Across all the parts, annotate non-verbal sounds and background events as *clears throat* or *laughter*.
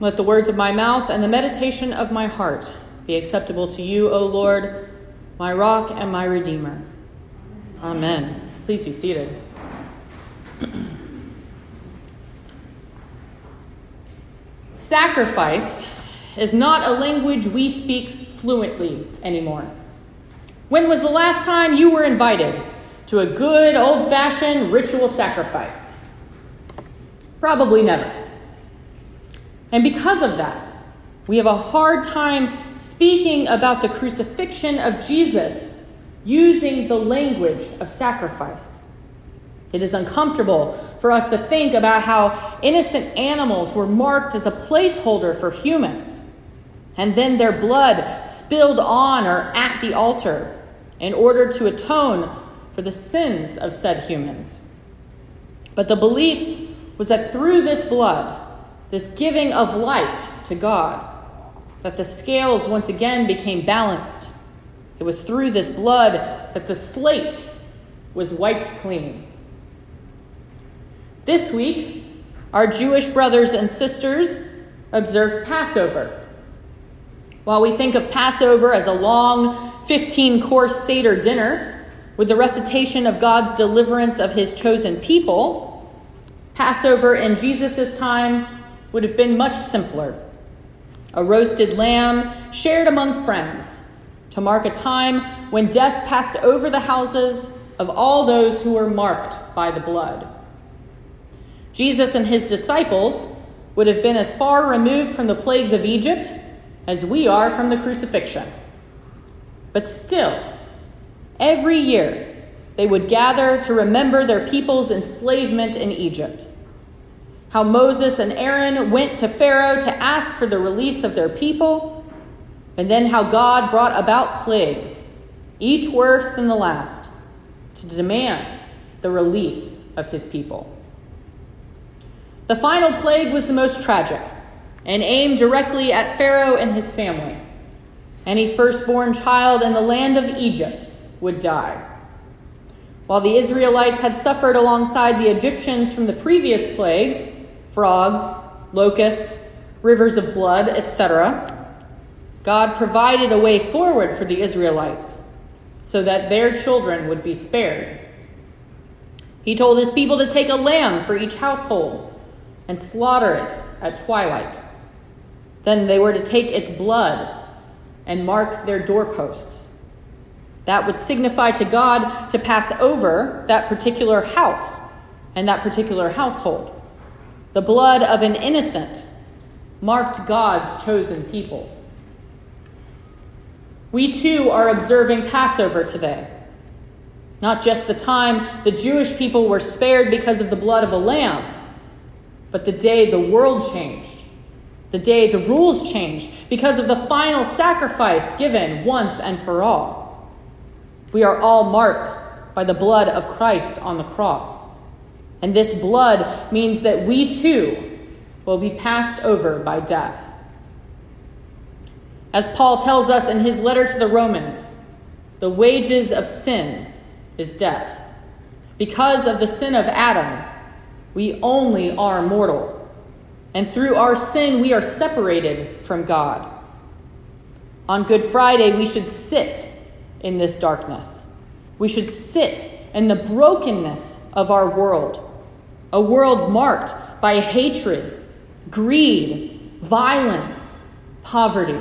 Let the words of my mouth and the meditation of my heart be acceptable to you, O Lord, my rock and my redeemer. Amen. Please be seated. Sacrifice is not a language we speak fluently anymore. When was the last time you were invited to a good old fashioned ritual sacrifice? Probably never. And because of that, we have a hard time speaking about the crucifixion of Jesus using the language of sacrifice. It is uncomfortable for us to think about how innocent animals were marked as a placeholder for humans, and then their blood spilled on or at the altar in order to atone for the sins of said humans. But the belief was that through this blood, this giving of life to God, that the scales once again became balanced. It was through this blood that the slate was wiped clean. This week, our Jewish brothers and sisters observed Passover. While we think of Passover as a long 15 course Seder dinner with the recitation of God's deliverance of his chosen people, Passover in Jesus' time would have been much simpler. A roasted lamb shared among friends to mark a time when death passed over the houses of all those who were marked by the blood. Jesus and his disciples would have been as far removed from the plagues of Egypt as we are from the crucifixion. But still, every year they would gather to remember their people's enslavement in Egypt how Moses and Aaron went to Pharaoh to ask for the release of their people, and then how God brought about plagues, each worse than the last, to demand the release of his people. The final plague was the most tragic and aimed directly at Pharaoh and his family. Any firstborn child in the land of Egypt would die. While the Israelites had suffered alongside the Egyptians from the previous plagues, frogs, locusts, rivers of blood, etc., God provided a way forward for the Israelites so that their children would be spared. He told his people to take a lamb for each household and slaughter it at twilight. Then they were to take its blood and mark their doorposts. That would signify to God to pass over that particular house and that particular household. The blood of an innocent marked God's chosen people. We too are observing Passover today. Not just the time the Jewish people were spared because of the blood of a lamb, but the day the world changed, the day the rules changed because of the final sacrifice given once and for all. We are all marked by the blood of Christ on the cross. And this blood means that we too will be passed over by death. As Paul tells us in his letter to the Romans, the wages of sin is death. Because of the sin of Adam, we only are mortal. And through our sin, we are separated from God. On Good Friday, we should sit in this darkness. We should sit in the brokenness of our world a world marked by hatred, greed, violence, poverty.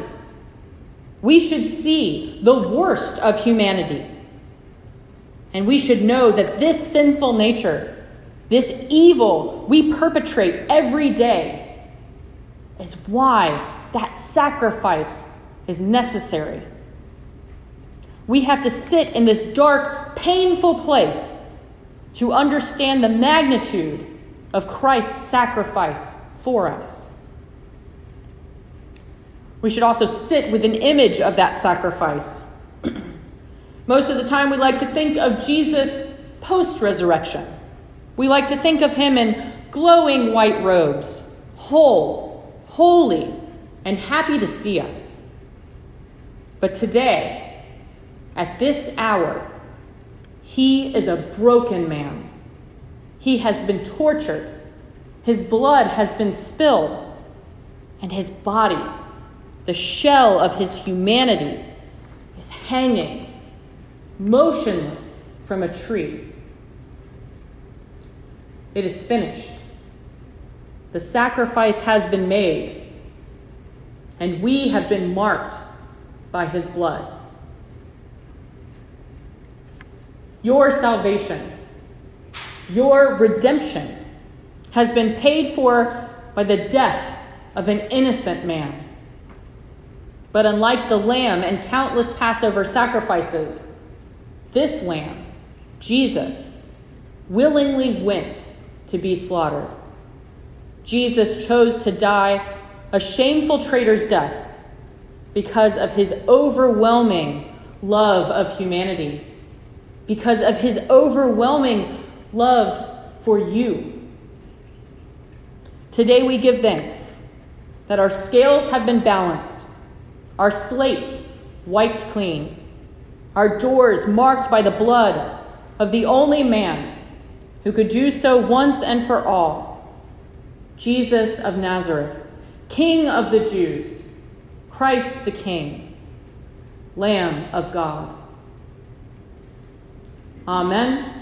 We should see the worst of humanity. And we should know that this sinful nature, this evil we perpetrate every day, is why that sacrifice is necessary. We have to sit in this dark, painful place to understand the magnitude of Christ's sacrifice for us. We should also sit with an image of that sacrifice. *clears throat* Most of the time, we like to think of Jesus post resurrection. We like to think of him in glowing white robes, whole, holy, and happy to see us. But today, at this hour, he is a broken man. He has been tortured. His blood has been spilled. and his body, the shell of his humanity, is hanging motionless from a tree. It is finished. The sacrifice has been made, and we have been marked by his blood. Your salvation, your redemption, has been paid for by the death of an innocent man. But unlike the lamb and countless Passover sacrifices, this lamb, Jesus, willingly went to be slaughtered. Jesus chose to die a shameful traitor's death because of his overwhelming love of humanity, because of his overwhelming love for you. Today we give thanks that our scales have been balanced, our slates wiped clean, our doors marked by the blood of the only man who could do so once and for all Jesus of Nazareth, King of the Jews, Christ the King, Lamb of God. Amen